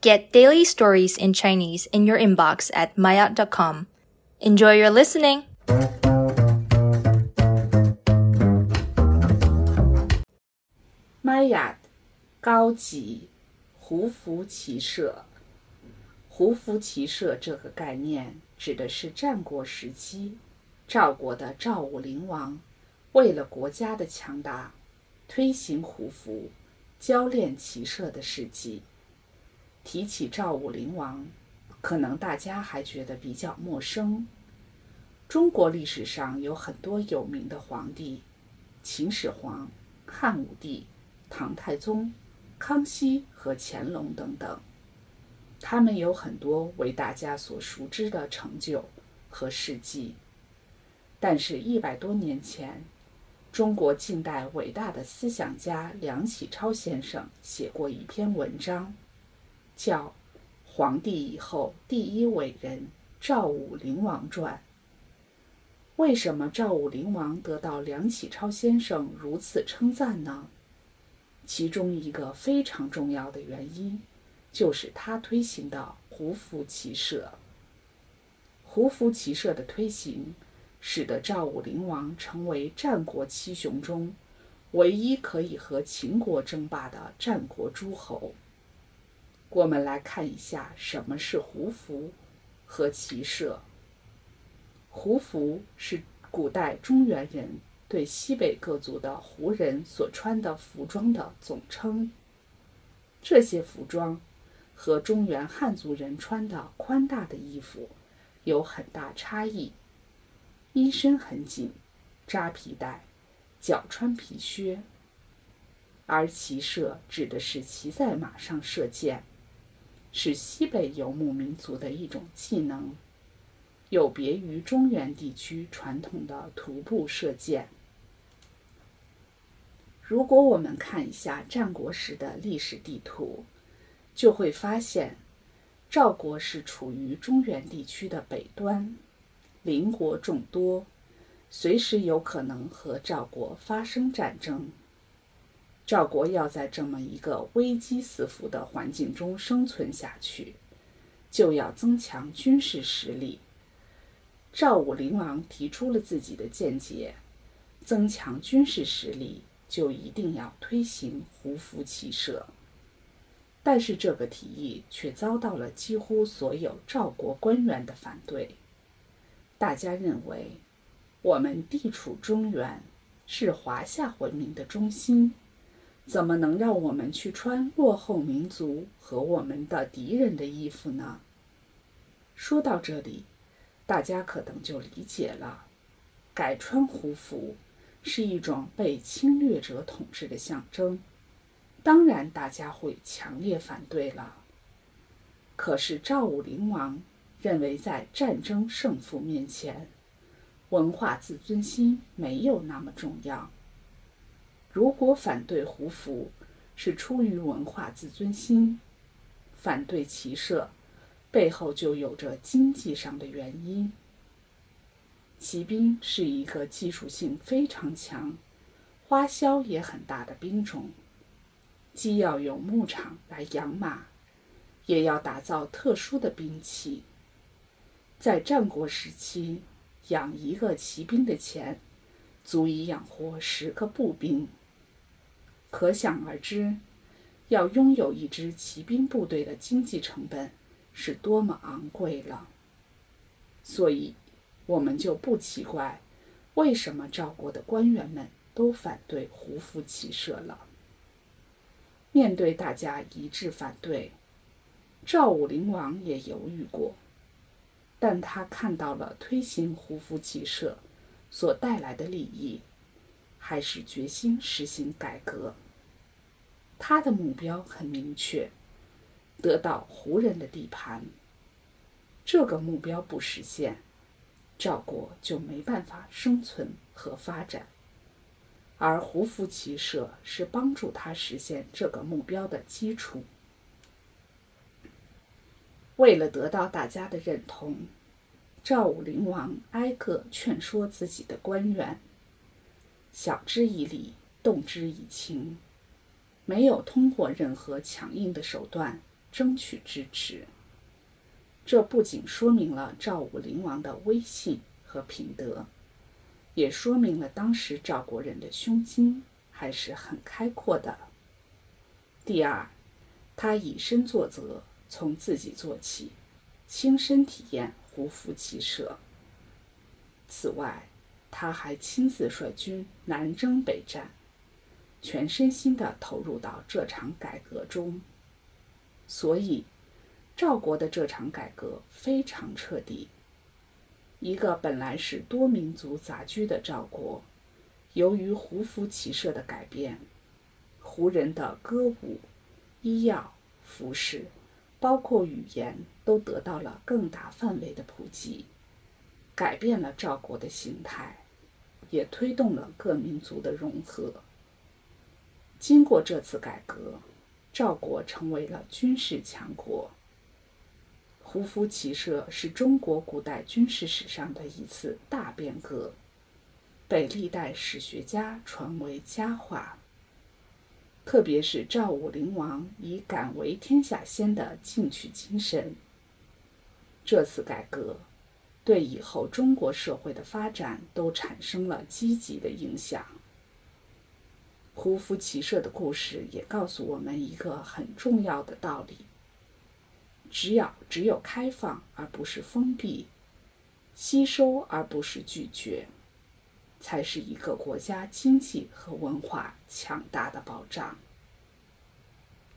Get daily stories in Chinese in your inbox at maya.com. Enjoy your listening! 玛雅高级胡服骑射。胡服骑射这个概念指的是战国时期赵国的赵武灵王为了国家的强大，推行胡服，教练骑射的事迹。 提起赵武灵王，可能大家还觉得比较陌生。中国历史上有很多有名的皇帝，秦始皇、汉武帝、唐太宗、康熙和乾隆等等，他们有很多为大家所熟知的成就和事迹。但是，一百多年前，中国近代伟大的思想家梁启超先生写过一篇文章。叫《皇帝以后第一伟人赵武灵王传》。为什么赵武灵王得到梁启超先生如此称赞呢？其中一个非常重要的原因，就是他推行的胡服骑射。胡服骑射的推行，使得赵武灵王成为战国七雄中唯一可以和秦国争霸的战国诸侯。我们来看一下什么是胡服和骑射。胡服是古代中原人对西北各族的胡人所穿的服装的总称。这些服装和中原汉族人穿的宽大的衣服有很大差异。衣身很紧，扎皮带，脚穿皮靴。而骑射指的是骑在马上射箭。是西北游牧民族的一种技能，有别于中原地区传统的徒步射箭。如果我们看一下战国时的历史地图，就会发现，赵国是处于中原地区的北端，邻国众多，随时有可能和赵国发生战争。赵国要在这么一个危机四伏的环境中生存下去，就要增强军事实力。赵武灵王提出了自己的见解：增强军事实力，就一定要推行胡服骑射。但是这个提议却遭到了几乎所有赵国官员的反对。大家认为，我们地处中原，是华夏文明的中心。怎么能让我们去穿落后民族和我们的敌人的衣服呢？说到这里，大家可能就理解了，改穿胡服是一种被侵略者统治的象征。当然，大家会强烈反对了。可是赵武灵王认为，在战争胜负面前，文化自尊心没有那么重要。如果反对胡服是出于文化自尊心，反对骑射背后就有着经济上的原因。骑兵是一个技术性非常强、花销也很大的兵种，既要有牧场来养马，也要打造特殊的兵器。在战国时期，养一个骑兵的钱，足以养活十个步兵。可想而知，要拥有一支骑兵部队的经济成本是多么昂贵了。所以，我们就不奇怪，为什么赵国的官员们都反对胡服骑射了。面对大家一致反对，赵武灵王也犹豫过，但他看到了推行胡服骑射所带来的利益。还是决心实行改革。他的目标很明确，得到胡人的地盘。这个目标不实现，赵国就没办法生存和发展。而胡服骑射是帮助他实现这个目标的基础。为了得到大家的认同，赵武灵王挨个劝说自己的官员。晓之以理，动之以情，没有通过任何强硬的手段争取支持。这不仅说明了赵武灵王的威信和品德，也说明了当时赵国人的胸襟还是很开阔的。第二，他以身作则，从自己做起，亲身体验胡服骑射。此外，他还亲自率军南征北战，全身心地投入到这场改革中。所以。赵国的这场改革非常彻底。一个本来是多民族杂居的赵国，由于胡服骑射的改变，胡人的歌舞、医药、服饰，包括语言，都得到了更大范围的普及，改变了赵国的形态，也推动了各民族的融合。经过这次改革，赵国成为了军事强国。胡服骑射是中国古代军事史上的一次大变革，被历代史学家传为佳话。特别是赵武灵王以敢为天下先的进取精神，这次改革对以后中国社会的发展都产生了积极的影响。胡服骑射的故事也告诉我们一个很重要的道理。只要只有开放而不是封闭，吸收而不是拒绝，才是一个国家经济和文化强大的保障。